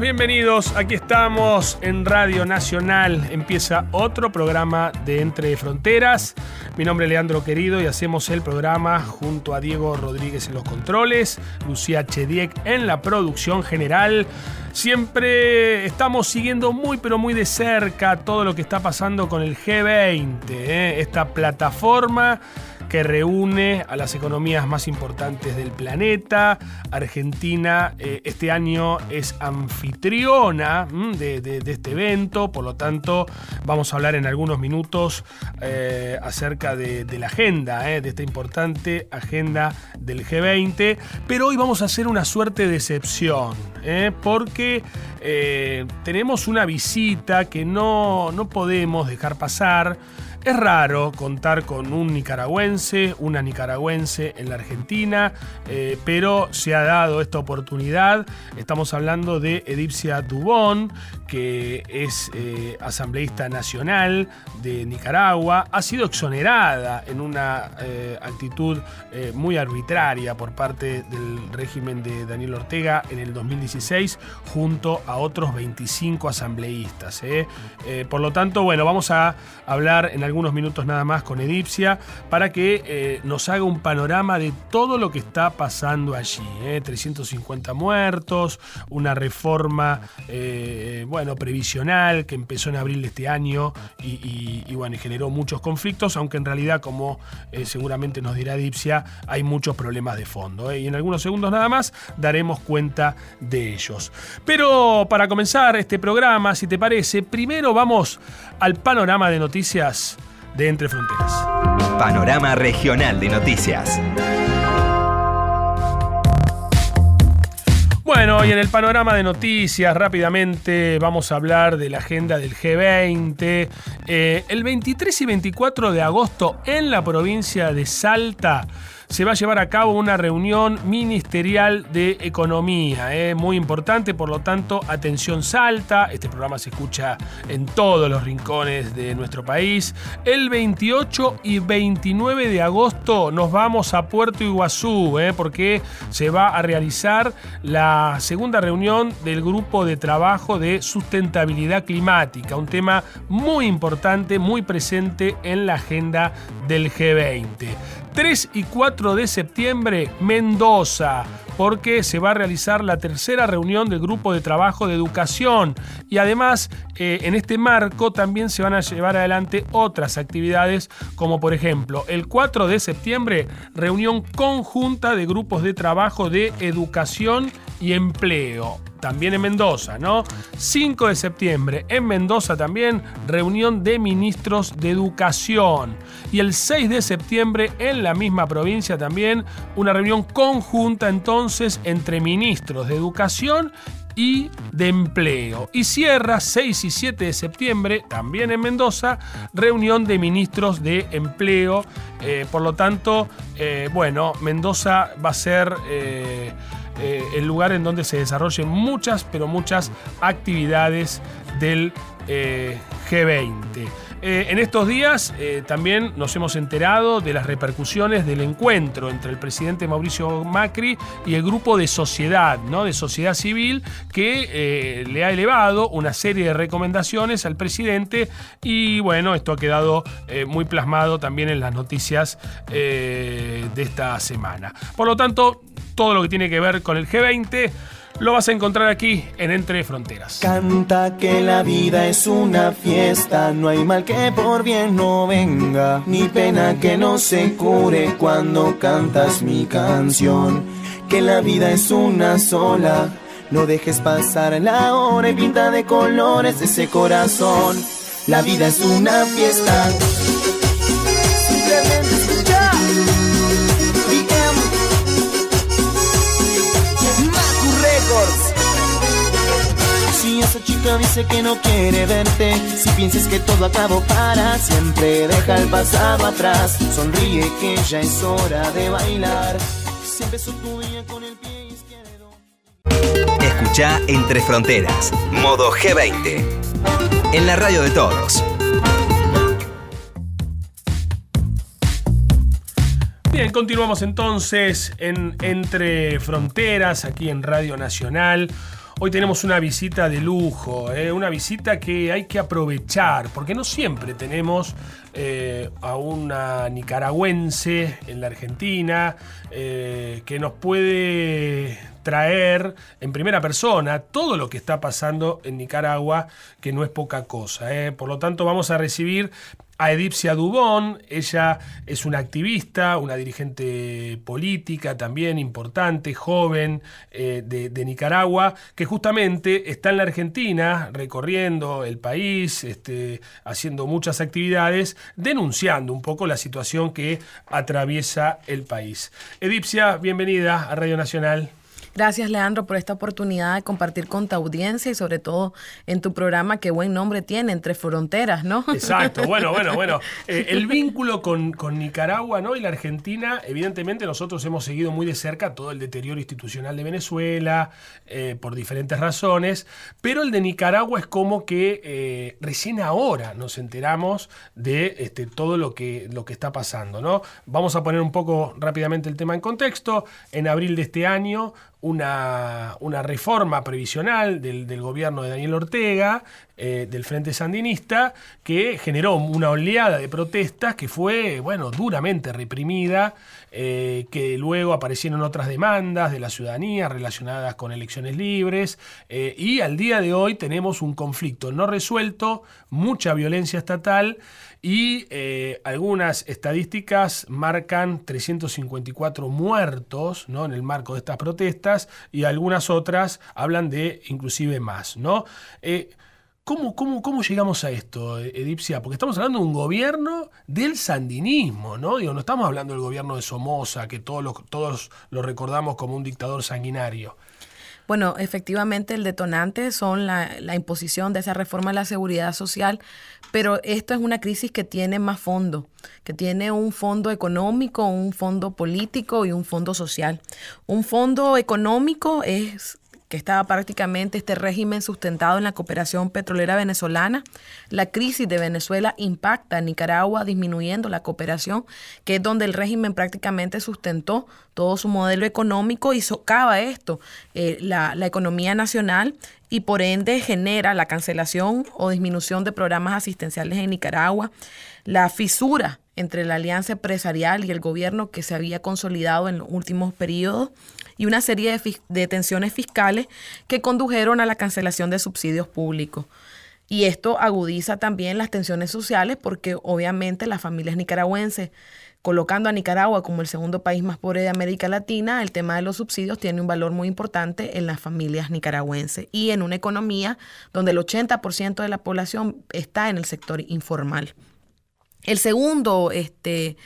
Bienvenidos. Aquí estamos en Radio Nacional. Empieza otro programa de Entre Fronteras. Mi nombre es Leandro Querido y hacemos el programa junto a Diego Rodríguez en los controles, Lucía Chediek en la producción general. Siempre estamos siguiendo muy pero muy de cerca todo lo que está pasando con el G20, ¿eh? esta plataforma que reúne a las economías más importantes del planeta. Argentina eh, este año es anfitriona de, este evento, por lo tanto vamos a hablar en algunos minutos eh, acerca de, la agenda, eh, de esta importante agenda del G20, pero hoy vamos a hacer una suerte de excepción, porque tenemos una visita que no, no podemos dejar pasar. Es raro contar con un nicaragüense, una nicaragüense en la Argentina, eh, pero se ha dado esta oportunidad. Estamos hablando de Edipcia Dubón, que es eh, asambleísta nacional de Nicaragua. Ha sido exonerada en una eh, actitud muy arbitraria por parte del régimen de Daniel Ortega en el 2016, junto a otros 25 asambleístas. por lo tanto, bueno, vamos a hablar en algún unos minutos nada más con Edipcia para que eh, nos haga un panorama de todo lo que está pasando allí. 350 eh. muertos, una reforma eh, bueno, previsional que empezó en abril de este año y, bueno, generó muchos conflictos, aunque en realidad, como seguramente nos dirá Edipcia, hay muchos problemas de fondo. Y en algunos segundos nada más daremos cuenta de ellos. Pero para comenzar este programa, si te parece, primero vamos al panorama de noticias de Entre Fronteras. Panorama Regional de Noticias. Bueno, y en el panorama de noticias rápidamente vamos a hablar de la agenda del G20. Eh, el 23 y 24 de agosto en la provincia de Salta se va a llevar a cabo una reunión ministerial de economía, ¿eh? muy importante, por lo tanto, atención salta, este programa se escucha en todos los rincones de nuestro país. El 28 y 29 de agosto nos vamos a Puerto Iguazú, ¿eh? porque se va a realizar la segunda reunión del grupo de trabajo de sustentabilidad climática, un tema muy importante, muy presente en la agenda del G20. 3 y 4 de septiembre, Mendoza, porque se va a realizar la tercera reunión del Grupo de Trabajo de Educación. Y además eh, en este marco también se van a llevar adelante otras actividades como por ejemplo el 4 de septiembre, reunión conjunta de grupos de trabajo de educación y empleo también en Mendoza, ¿no? 5 de septiembre, en Mendoza también, reunión de ministros de educación. Y el 6 de septiembre, en la misma provincia también, una reunión conjunta entonces entre ministros de educación y de empleo. Y cierra 6 y 7 de septiembre, también en Mendoza, reunión de ministros de empleo. Eh, por lo tanto, eh, bueno, Mendoza va a ser... Eh, eh, el lugar en donde se desarrollen muchas, pero muchas actividades del eh, G20. Eh, en estos días también nos hemos enterado de las repercusiones del encuentro entre el presidente Mauricio Macri y el grupo de sociedad, ¿no? de sociedad civil, que le ha elevado una serie de recomendaciones al presidente y bueno, esto ha quedado muy plasmado también en las noticias de esta semana. Por lo tanto, todo lo que tiene que ver con el G20 lo vas a encontrar aquí en Entre Fronteras. Canta que la vida es una fiesta, no hay mal que por bien no venga, ni pena que no se cure cuando cantas mi canción. Que la vida es una sola, no dejes pasar la hora y pinta de colores ese corazón. La vida es una fiesta. Chica dice que no quiere verte. Si piensas que todo acabó para siempre, deja el pasado atrás. Sonríe que ya es hora de bailar. Si empezó tu día con el pie izquierdo. Escucha Entre Fronteras, modo G20. En la radio de todos. Bien, continuamos entonces en Entre Fronteras, aquí en Radio Nacional. Hoy tenemos una visita de lujo, ¿eh? una visita que hay que aprovechar, porque no siempre tenemos eh, a una nicaragüense en la Argentina eh, que nos puede traer en primera persona todo lo que está pasando en Nicaragua, que no es poca cosa. Por lo tanto, vamos a recibir a Edipcia Dubón. Ella es una activista, una dirigente política también importante, joven eh, de, Nicaragua, que justamente está en la Argentina recorriendo el país, este, haciendo muchas actividades, denunciando un poco la situación que atraviesa el país. Edipcia, bienvenida a Radio Nacional. Gracias, Leandro, por esta oportunidad de compartir con tu audiencia y sobre todo en tu programa, qué buen nombre tiene, Entre Fronteras, ¿no? Exacto, bueno, bueno, bueno. Eh, el vínculo con, Nicaragua ¿no? y la Argentina, evidentemente nosotros hemos seguido muy de cerca todo el deterioro institucional de Venezuela, eh, por diferentes razones, pero el de Nicaragua es como que eh, recién ahora nos enteramos de este, todo lo que, lo que está pasando, ¿no? Vamos a poner un poco rápidamente el tema en contexto. En abril de este año, una, una reforma previsional del, del, gobierno de Daniel Ortega, eh, del Frente Sandinista, que generó una oleada de protestas que fue, bueno, duramente reprimida, eh, que luego aparecieron otras demandas de la ciudadanía relacionadas con elecciones libres, eh, y al día de hoy tenemos un conflicto no resuelto, mucha violencia estatal, y algunas estadísticas marcan 354 muertos ¿no? en el marco de estas protestas y algunas otras hablan de inclusive más. ¿no? Eh, ¿Cómo, cómo, llegamos a esto, Edipcia? Porque estamos hablando de un gobierno del sandinismo, ¿no? Digo, no estamos hablando del gobierno de Somoza, que todos todos lo recordamos como un dictador sanguinario. Bueno, efectivamente el detonante son la, la, imposición de esa reforma a la seguridad social, pero esto es una crisis que tiene más fondo, que tiene un fondo económico, un fondo político y un fondo social. Un fondo económico es que estaba prácticamente este régimen sustentado en la cooperación petrolera venezolana. La crisis de Venezuela impacta a Nicaragua disminuyendo la cooperación, que es donde el régimen prácticamente sustentó todo su modelo económico y socava esto, eh, la, la economía nacional y por ende genera la cancelación o disminución de programas asistenciales en Nicaragua, la fisura entre la alianza empresarial y el gobierno que se había consolidado en los últimos periodos y una serie de, tensiones fiscales que condujeron a la cancelación de subsidios públicos. Y esto agudiza también las tensiones sociales porque obviamente las familias nicaragüenses, colocando a Nicaragua como el segundo país más pobre de América Latina, el tema de los subsidios tiene un valor muy importante en las familias nicaragüenses y en una economía donde el 80% de la población está en el sector informal. El segundo este,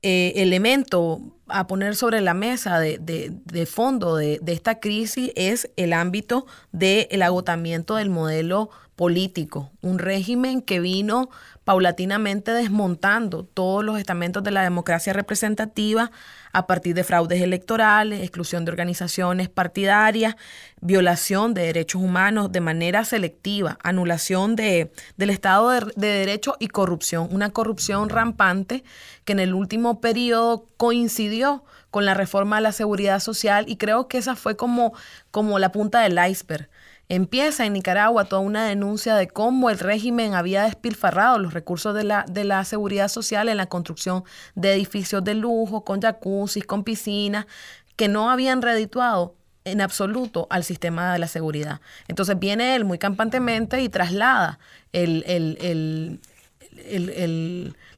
eh, elemento a poner sobre la mesa de, de, fondo de, esta crisis es el ámbito del agotamiento del modelo político, un régimen que vino paulatinamente desmontando todos los estamentos de la democracia representativa a partir de fraudes electorales, exclusión de organizaciones partidarias, violación de derechos humanos de manera selectiva, anulación de, del Estado de, de Derecho y corrupción, una corrupción rampante que en el último periodo coincidió con la reforma de la seguridad social y creo que esa fue como, como la punta del iceberg. Empieza en Nicaragua toda una denuncia de cómo el régimen había despilfarrado los recursos de la, de la seguridad social en la construcción de edificios de lujo, con jacuzzi, con piscinas, que no habían redituado en absoluto al sistema de la seguridad. Entonces viene él muy campantemente y traslada el, el,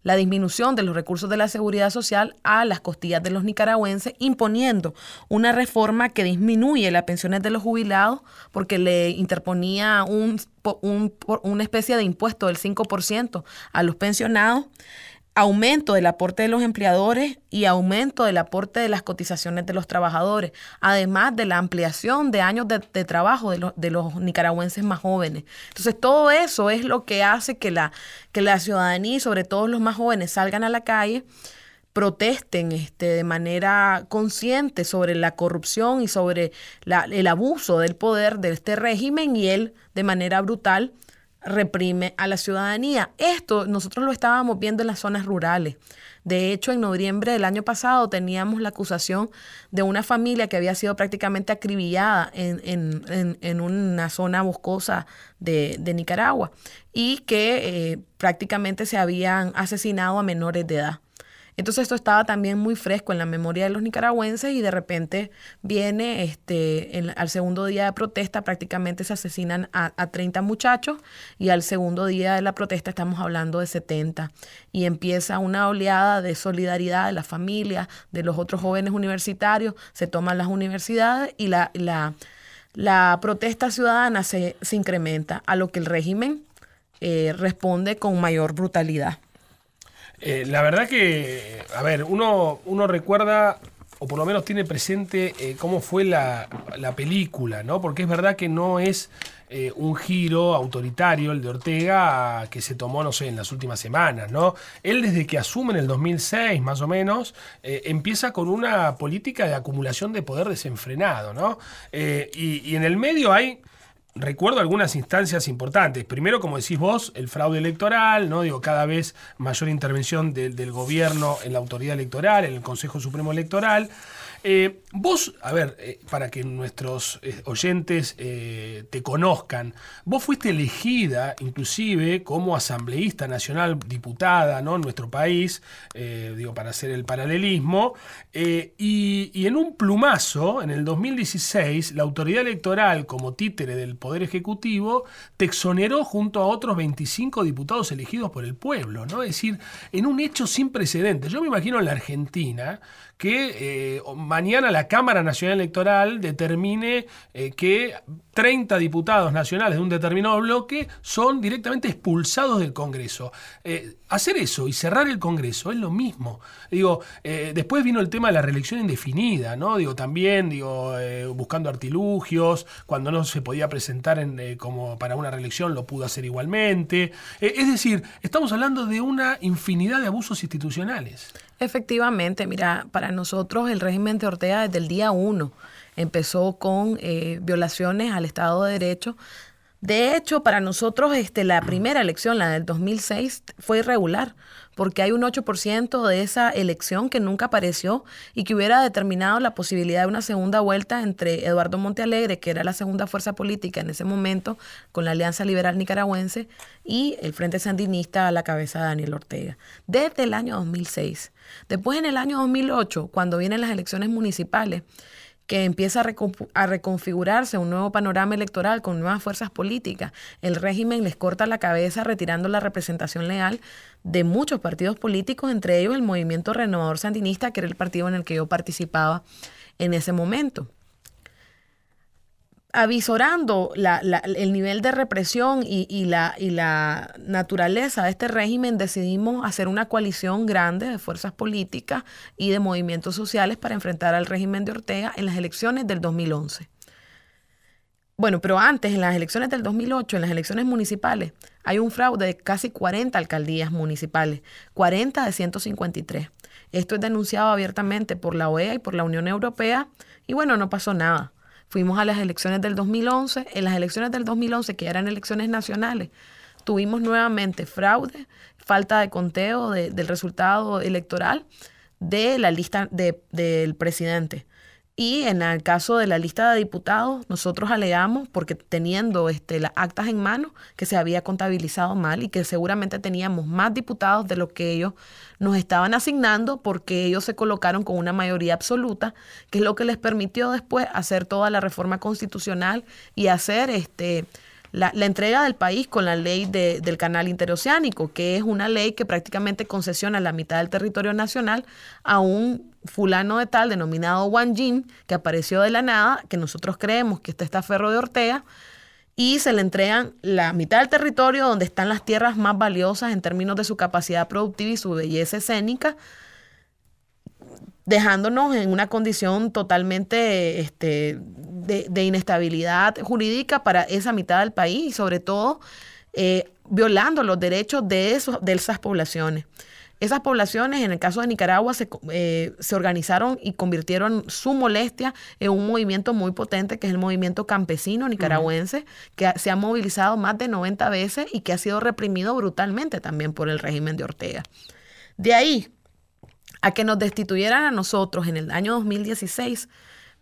la disminución de los recursos de la seguridad social a las costillas de los nicaragüenses, imponiendo una reforma que disminuye las pensiones de los jubilados porque le interponía un, una especie de impuesto del 5% a los pensionados aumento del aporte de los empleadores y aumento del aporte de las cotizaciones de los trabajadores, además de la ampliación de años de, trabajo de, de, los nicaragüenses más jóvenes. Entonces, todo eso es lo que hace que la, que la ciudadanía y sobre todo los más jóvenes salgan a la calle protesten este, de manera consciente sobre la corrupción y sobre la, el abuso del poder de este régimen y él de manera brutal reprime a la ciudadanía. Esto nosotros lo estábamos viendo en las zonas rurales. De hecho, en noviembre del año pasado teníamos la acusación de una familia que había sido prácticamente acribillada en, una zona boscosa de, Nicaragua y que eh, prácticamente se habían asesinado a menores de edad. Entonces esto estaba también muy fresco en la memoria de los nicaragüenses y de repente viene este, al segundo día de protesta prácticamente se asesinan a, a 30 muchachos y al segundo día de la protesta estamos hablando de 70 y empieza una oleada de solidaridad de las familias, de los otros jóvenes universitarios, se toman las universidades y la, la, la protesta ciudadana se, se, incrementa, a lo que el régimen eh, responde con mayor brutalidad. Eh, la verdad que, a ver, uno, uno recuerda, o por lo menos tiene presente eh, cómo fue la, película, ¿no? Porque es verdad que no es eh, un giro autoritario el de Ortega que se tomó, no sé, en las últimas semanas, ¿no? Él desde que asume en el 2006, más o menos, empieza con una política de acumulación de poder desenfrenado, ¿no? y, y en el medio hay recuerdo algunas instancias importantes. Primero, como decís vos, el fraude electoral, ¿no? Digo, cada vez mayor intervención del gobierno en la autoridad electoral, en el Consejo Supremo Electoral. Eh, vos, a ver, eh, para que nuestros eh, oyentes te conozcan, vos fuiste elegida inclusive como asambleísta nacional diputada ¿no? en nuestro país, digo, para hacer el paralelismo, y, en un plumazo, en el 2016, la autoridad electoral como títere del Poder Ejecutivo te exoneró junto a otros 25 diputados elegidos por el pueblo, ¿no? Es decir, en un hecho sin precedentes. Yo me imagino en la Argentina que eh, mañana la Cámara Nacional Electoral determine eh, que 30 diputados nacionales de un determinado bloque son directamente expulsados del Congreso. Eh, hacer eso y cerrar el Congreso es lo mismo. Digo, después vino el tema de la reelección indefinida, ¿no? Digo, también, digo, buscando artilugios, cuando no se podía presentar en, como para una reelección lo pudo hacer igualmente. es decir, estamos hablando de una infinidad de abusos institucionales. Efectivamente, mira, para nosotros el régimen de Ortega desde el día uno empezó con eh, violaciones al Estado de Derecho. De hecho, para nosotros este, la primera elección, la del 2006, fue irregular porque hay un 8% de esa elección que nunca apareció y que hubiera determinado la posibilidad de una segunda vuelta entre Eduardo Montealegre, que era la segunda fuerza política en ese momento, con la Alianza Liberal Nicaragüense, y el Frente Sandinista a la cabeza de Daniel Ortega, desde el año 2006. Después, en el año 2008, cuando vienen las elecciones municipales, que empieza a, reconfigurarse un nuevo panorama electoral con nuevas fuerzas políticas. El régimen les corta la cabeza retirando la representación legal de muchos partidos políticos, entre ellos el Movimiento Renovador Sandinista, que era el partido en el que yo participaba en ese momento avisorando el nivel de represión y, la, y la naturaleza de este régimen, decidimos hacer una coalición grande de fuerzas políticas y de movimientos sociales para enfrentar al régimen de Ortega en las elecciones del 2011. Bueno, pero antes, en las elecciones del 2008, en las elecciones municipales, hay un fraude de casi 40 alcaldías municipales, 40 de 153. Esto es denunciado abiertamente por la OEA y por la Unión Europea y bueno, no pasó nada. Fuimos a las elecciones del 2011. En las elecciones del 2011, que eran elecciones nacionales, tuvimos nuevamente fraude, falta de conteo del resultado electoral de la lista del presidente. Y en el caso de la lista de diputados, nosotros alegamos, porque teniendo este, las actas en mano, que se había contabilizado mal y que seguramente teníamos más diputados de lo que ellos nos estaban asignando, porque ellos se colocaron con una mayoría absoluta, que es lo que les permitió después hacer toda la reforma constitucional y hacer este, la, entrega del país con la ley del canal interoceánico, que es una ley que prácticamente concesiona la mitad del territorio nacional a un fulano de tal denominado Wang Jin, que apareció de la nada, que nosotros creemos que está Ferro de Ortega, y se le entregan la mitad del territorio donde están las tierras más valiosas en términos de su capacidad productiva y su belleza escénica, dejándonos en una condición totalmente este, de, inestabilidad jurídica para esa mitad del país y sobre todo eh, violando los derechos de, esos, de esas poblaciones. Esas poblaciones, en el caso de Nicaragua, se, eh, se, organizaron y convirtieron su molestia en un movimiento muy potente, que es el movimiento campesino nicaragüense, que se ha movilizado más de 90 veces y que ha sido reprimido brutalmente también por el régimen de Ortega. De ahí a que nos destituyeran a nosotros en el año 2016,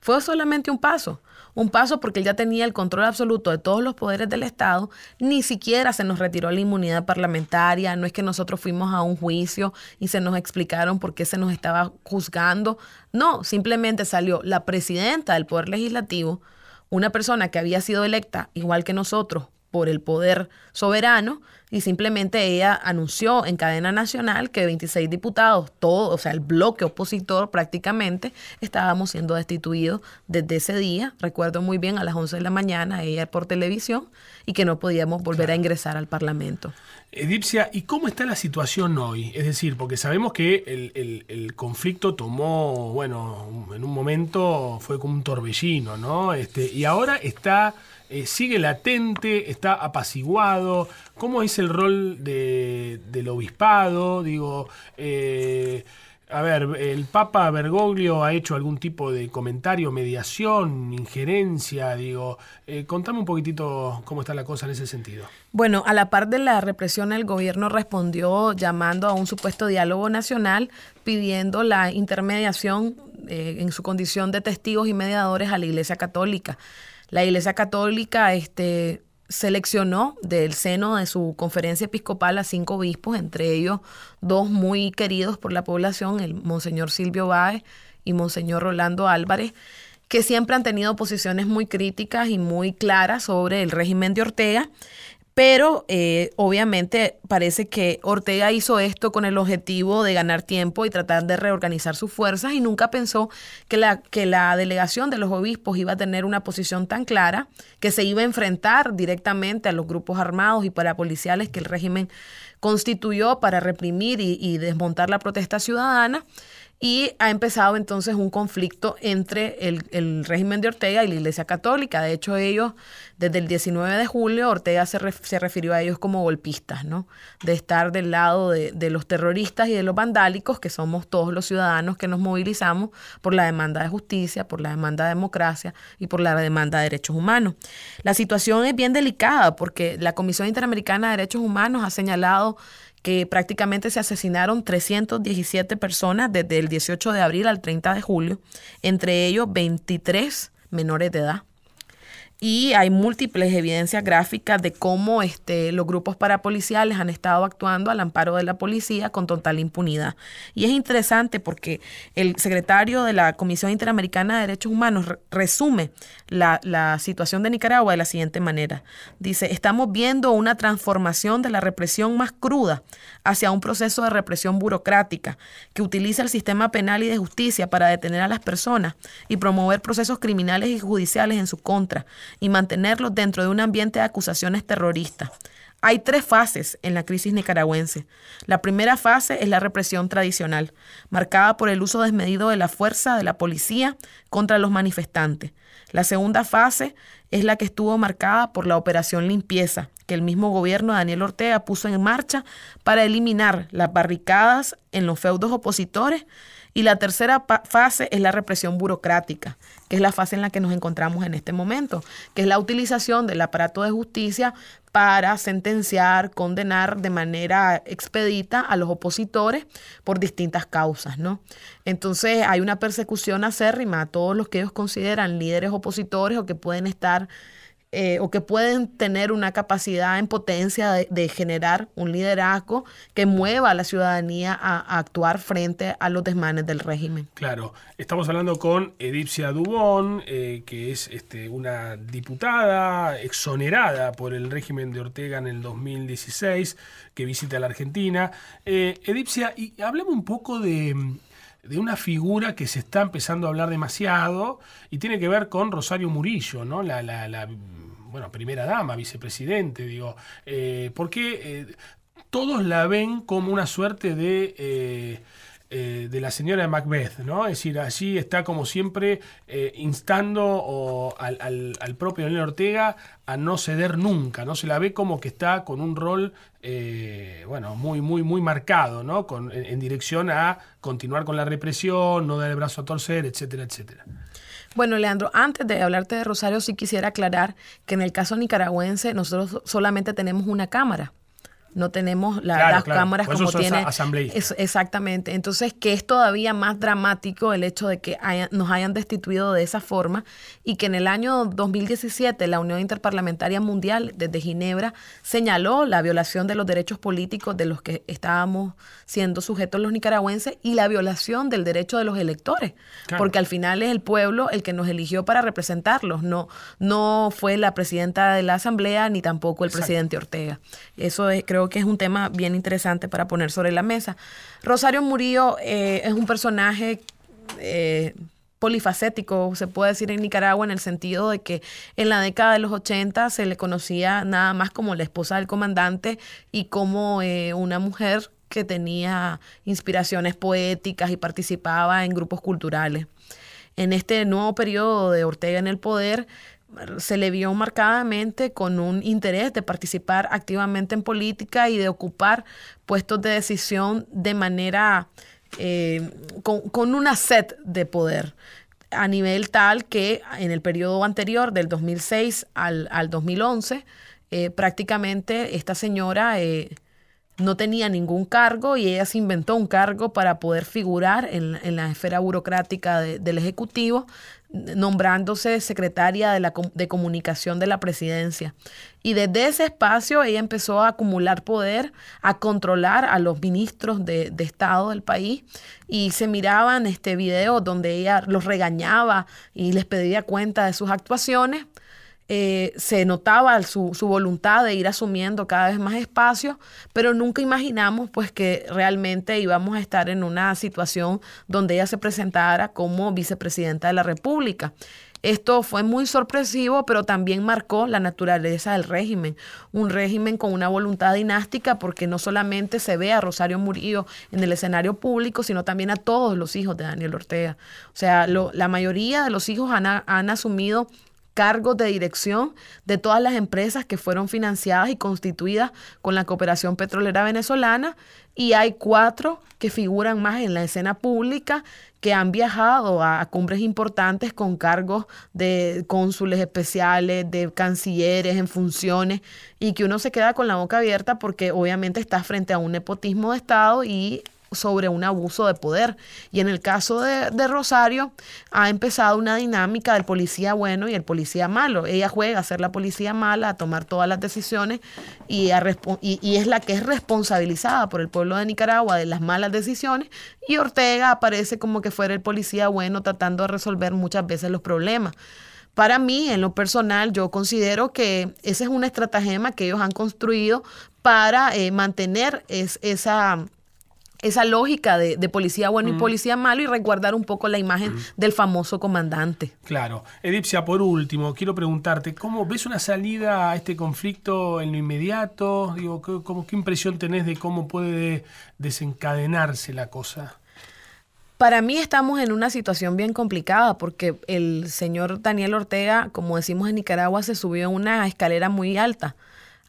fue solamente un paso. Un paso porque él ya tenía el control absoluto de todos los poderes del Estado, ni siquiera se nos retiró la inmunidad parlamentaria, no es que nosotros fuimos a un juicio y se nos explicaron por qué se nos estaba juzgando, no, simplemente salió la presidenta del Poder Legislativo, una persona que había sido electa igual que nosotros por el poder soberano y simplemente ella anunció en cadena nacional que 26 diputados, todo, o sea, el bloque opositor prácticamente, estábamos siendo destituidos desde ese día, recuerdo muy bien, a las 11 de la mañana, ella por televisión, y que no podíamos volver a ingresar al Parlamento. Edipcia, ¿y cómo está la situación hoy? Es decir, porque sabemos que el, el, conflicto tomó, bueno, en un momento fue como un torbellino, ¿no? Este, y ahora está eh, sigue latente, está apaciguado? ¿Cómo es el rol de, del obispado? Digo, eh, a ver, el Papa Bergoglio ha hecho algún tipo de comentario, mediación, injerencia, digo, eh, contame un poquitito cómo está la cosa en ese sentido. Bueno, a la par de la represión, el gobierno respondió llamando a un supuesto diálogo nacional, pidiendo la intermediación en su condición de testigos y mediadores a la Iglesia Católica. La Iglesia Católica este, seleccionó del seno de su conferencia episcopal a cinco obispos, entre ellos dos muy queridos por la población, el Monseñor Silvio Báez y Monseñor Rolando Álvarez, que siempre han tenido posiciones muy críticas y muy claras sobre el régimen de Ortega pero eh, obviamente parece que Ortega hizo esto con el objetivo de ganar tiempo y tratar de reorganizar sus fuerzas y nunca pensó que la, que la delegación de los obispos iba a tener una posición tan clara, que se iba a enfrentar directamente a los grupos armados y parapoliciales que el régimen constituyó para reprimir y desmontar la protesta ciudadana y ha empezado entonces un conflicto entre el, régimen de Ortega y la Iglesia Católica. De hecho, ellos, desde el 19 de julio, Ortega se, se refirió a ellos como golpistas, ¿no? De estar del lado de, de, los terroristas y de los vandálicos, que somos todos los ciudadanos que nos movilizamos por la demanda de justicia, por la demanda de democracia y por la demanda de derechos humanos. La situación es bien delicada porque la Comisión Interamericana de Derechos Humanos ha señalado que prácticamente se asesinaron 317 personas desde el 18 de abril al 30 de julio, entre ellos 23 menores de edad y hay múltiples evidencias gráficas de cómo este, los grupos parapoliciales han estado actuando al amparo de la policía con total impunidad. Y es interesante porque el secretario de la Comisión Interamericana de Derechos Humanos resume la, la situación de Nicaragua de la siguiente manera. Dice, estamos viendo una transformación de la represión más cruda hacia un proceso de represión burocrática que utiliza el sistema penal y de justicia para detener a las personas y promover procesos criminales y judiciales en su contra y mantenerlos dentro de un ambiente de acusaciones terroristas. Hay tres fases en la crisis nicaragüense. La primera fase es la represión tradicional, marcada por el uso desmedido de la fuerza de la policía contra los manifestantes. La segunda fase es la que estuvo marcada por la operación limpieza, que el mismo gobierno de Daniel Ortega puso en marcha para eliminar las barricadas en los feudos opositores y la tercera fase es la represión burocrática, que es la fase en la que nos encontramos en este momento, que es la utilización del aparato de justicia para sentenciar, condenar de manera expedita a los opositores por distintas causas, ¿no? Entonces hay una persecución acérrima a todos los que ellos consideran líderes opositores o que pueden estar eh, o que pueden tener una capacidad en potencia de, generar un liderazgo que mueva a la ciudadanía a, actuar frente a los desmanes del régimen. Claro, estamos hablando con Edipcia Dubón, eh, que es este, una diputada exonerada por el régimen de Ortega en el 2016, que visita la Argentina. Eh, Edipcia, y hablemos un poco de de una figura que se está empezando a hablar demasiado y tiene que ver con Rosario Murillo, ¿no? La, la, la bueno, primera dama, vicepresidente, digo, eh, porque eh, todos la ven como una suerte de... Eh, eh, de la señora de Macbeth, ¿no? Es decir, allí está como siempre eh, instando al, propio Daniel Ortega a no ceder nunca, ¿no? Se la ve como que está con un rol, eh, bueno, muy, muy, muy marcado, ¿no? Con, en, dirección a continuar con la represión, no dar el brazo a torcer, etcétera, etcétera. Bueno, Leandro, antes de hablarte de Rosario, sí quisiera aclarar que en el caso nicaragüense nosotros solamente tenemos una cámara no tenemos las cámaras como tiene. exactamente. Entonces, que es todavía más dramático el hecho de que nos hayan destituido de esa forma y que en el año 2017 la Unión Interparlamentaria Mundial desde Ginebra señaló la violación de los derechos políticos de los que estábamos siendo sujetos los nicaragüenses y la violación del derecho de los electores, porque al final es el pueblo el que nos eligió para representarlos, no, no fue la presidenta de la Asamblea ni tampoco el presidente Ortega. Eso es, creo que es un tema bien interesante para poner sobre la mesa. Rosario Murillo eh, es un personaje eh, polifacético, se puede decir en Nicaragua, en el sentido de que en la década de los 80 se le conocía nada más como la esposa del comandante y como eh, una mujer que tenía inspiraciones poéticas y participaba en grupos culturales. En este nuevo periodo de Ortega en el poder, se le vio marcadamente con un interés de participar activamente en política y de ocupar puestos de decisión de manera eh, con, una sed de poder a nivel tal que en el periodo anterior, del 2006 al, 2011, eh, prácticamente esta señora eh, no tenía ningún cargo y ella se inventó un cargo para poder figurar en, la esfera burocrática del Ejecutivo, nombrándose secretaria de, la, de comunicación de la presidencia. Y desde ese espacio ella empezó a acumular poder, a controlar a los ministros de, de Estado del país y se miraban este videos donde ella los regañaba y les pedía cuenta de sus actuaciones eh, se notaba su, voluntad de ir asumiendo cada vez más espacio, pero nunca imaginamos pues que realmente íbamos a estar en una situación donde ella se presentara como vicepresidenta de la República. Esto fue muy sorpresivo, pero también marcó la naturaleza del régimen, un régimen con una voluntad dinástica porque no solamente se ve a Rosario Murillo en el escenario público, sino también a todos los hijos de Daniel Ortega. O sea, la mayoría de los hijos han, han asumido cargos de dirección de todas las empresas que fueron financiadas y constituidas con la cooperación petrolera venezolana. Y hay cuatro que figuran más en la escena pública que han viajado a, cumbres importantes con cargos de cónsules especiales, de cancilleres en funciones y que uno se queda con la boca abierta porque obviamente está frente a un nepotismo de Estado y sobre un abuso de poder. Y en el caso de, Rosario, ha empezado una dinámica del policía bueno y el policía malo. Ella juega a ser la policía mala, a tomar todas las decisiones y, es la que es responsabilizada por el pueblo de Nicaragua de las malas decisiones. Y Ortega aparece como que fuera el policía bueno tratando de resolver muchas veces los problemas. Para mí, en lo personal, yo considero que esa es una estratagema que ellos han construido para eh, mantener esa esa lógica de, policía bueno y mm. policía malo y resguardar un poco la imagen mm. del famoso comandante. Claro. Edipsia, por último, quiero preguntarte, ¿cómo ves una salida a este conflicto en lo inmediato? Digo, ¿qué, qué impresión tenés de cómo puede desencadenarse la cosa? Para mí estamos en una situación bien complicada porque el señor Daniel Ortega, como decimos en Nicaragua, se subió a una escalera muy alta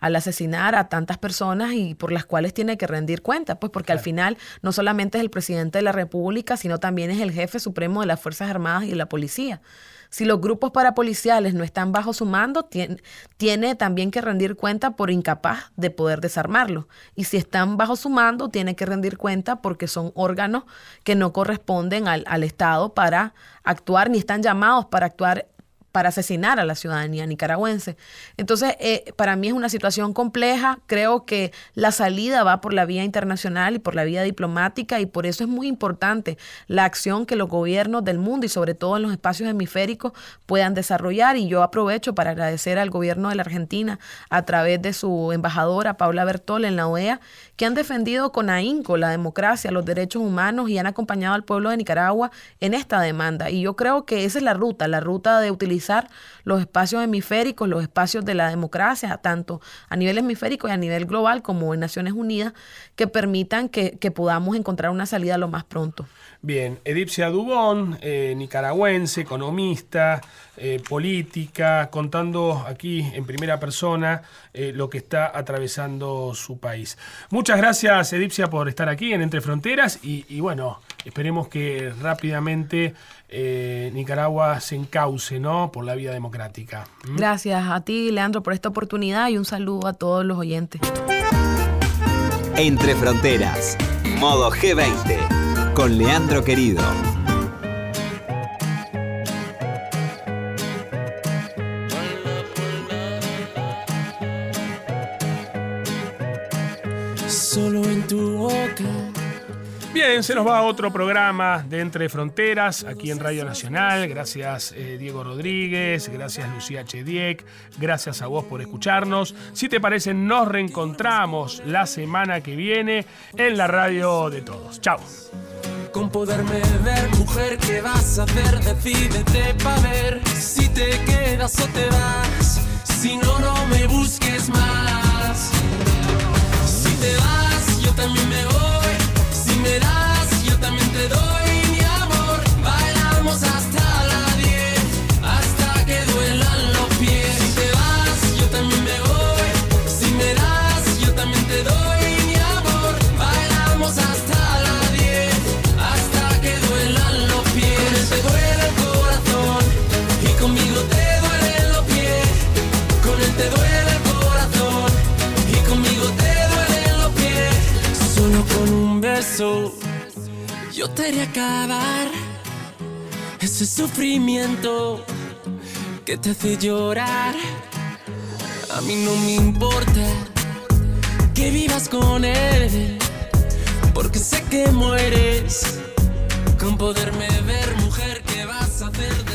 al asesinar a tantas personas y por las cuales tiene que rendir cuenta, pues porque al final no solamente es el presidente de la República, sino también es el jefe supremo de las Fuerzas Armadas y de la policía. Si los grupos parapoliciales no están bajo su mando, tiene, tiene también que rendir cuenta por incapaz de poder desarmarlo. Y si están bajo su mando, tiene que rendir cuenta porque son órganos que no corresponden al, al Estado para actuar, ni están llamados para actuar para asesinar a la ciudadanía nicaragüense. Entonces, eh, para mí es una situación compleja. Creo que la salida va por la vía internacional y por la vía diplomática y por eso es muy importante la acción que los gobiernos del mundo y sobre todo en los espacios hemisféricos puedan desarrollar. Y yo aprovecho para agradecer al gobierno de la Argentina a través de su embajadora Paula Bertol en la OEA, que han defendido con ahínco la democracia, los derechos humanos y han acompañado al pueblo de Nicaragua en esta demanda. Y yo creo que esa es la ruta, la ruta de utilizar los espacios hemisféricos, los espacios de la democracia, tanto a nivel hemisférico y a nivel global como en Naciones Unidas, que permitan que, podamos encontrar una salida lo más pronto. Bien, Edipcia Dubón, eh, nicaragüense, economista, eh, política, contando aquí en primera persona eh, lo que está atravesando su país. Muchas gracias, Edipcia, por estar aquí en Entre Fronteras y, bueno, esperemos que rápidamente eh, Nicaragua se encauce ¿no? por la vía democrática. ¿Mm? Gracias a ti, Leandro, por esta oportunidad y un saludo a todos los oyentes. Entre Fronteras, modo G20, con Leandro Querido. Se nos va otro programa de Entre Fronteras aquí en Radio Nacional. Gracias eh, Diego Rodríguez, gracias Lucía Chediek, gracias a vos por escucharnos. Si te parece, nos reencontramos la semana que viene en la radio de todos. Chao. Con poderme ver, mujer, ¿qué vas a hacer? Decídete pa' ver si te quedas o te vas. Si no, no me busques más. Si te vas yo también me voy. Si me das, yo te haré acabar ese sufrimiento que te hace llorar. A mí no me importa que vivas con él, porque sé que mueres con poderme ver, mujer, ¿qué vas a hacer? Decir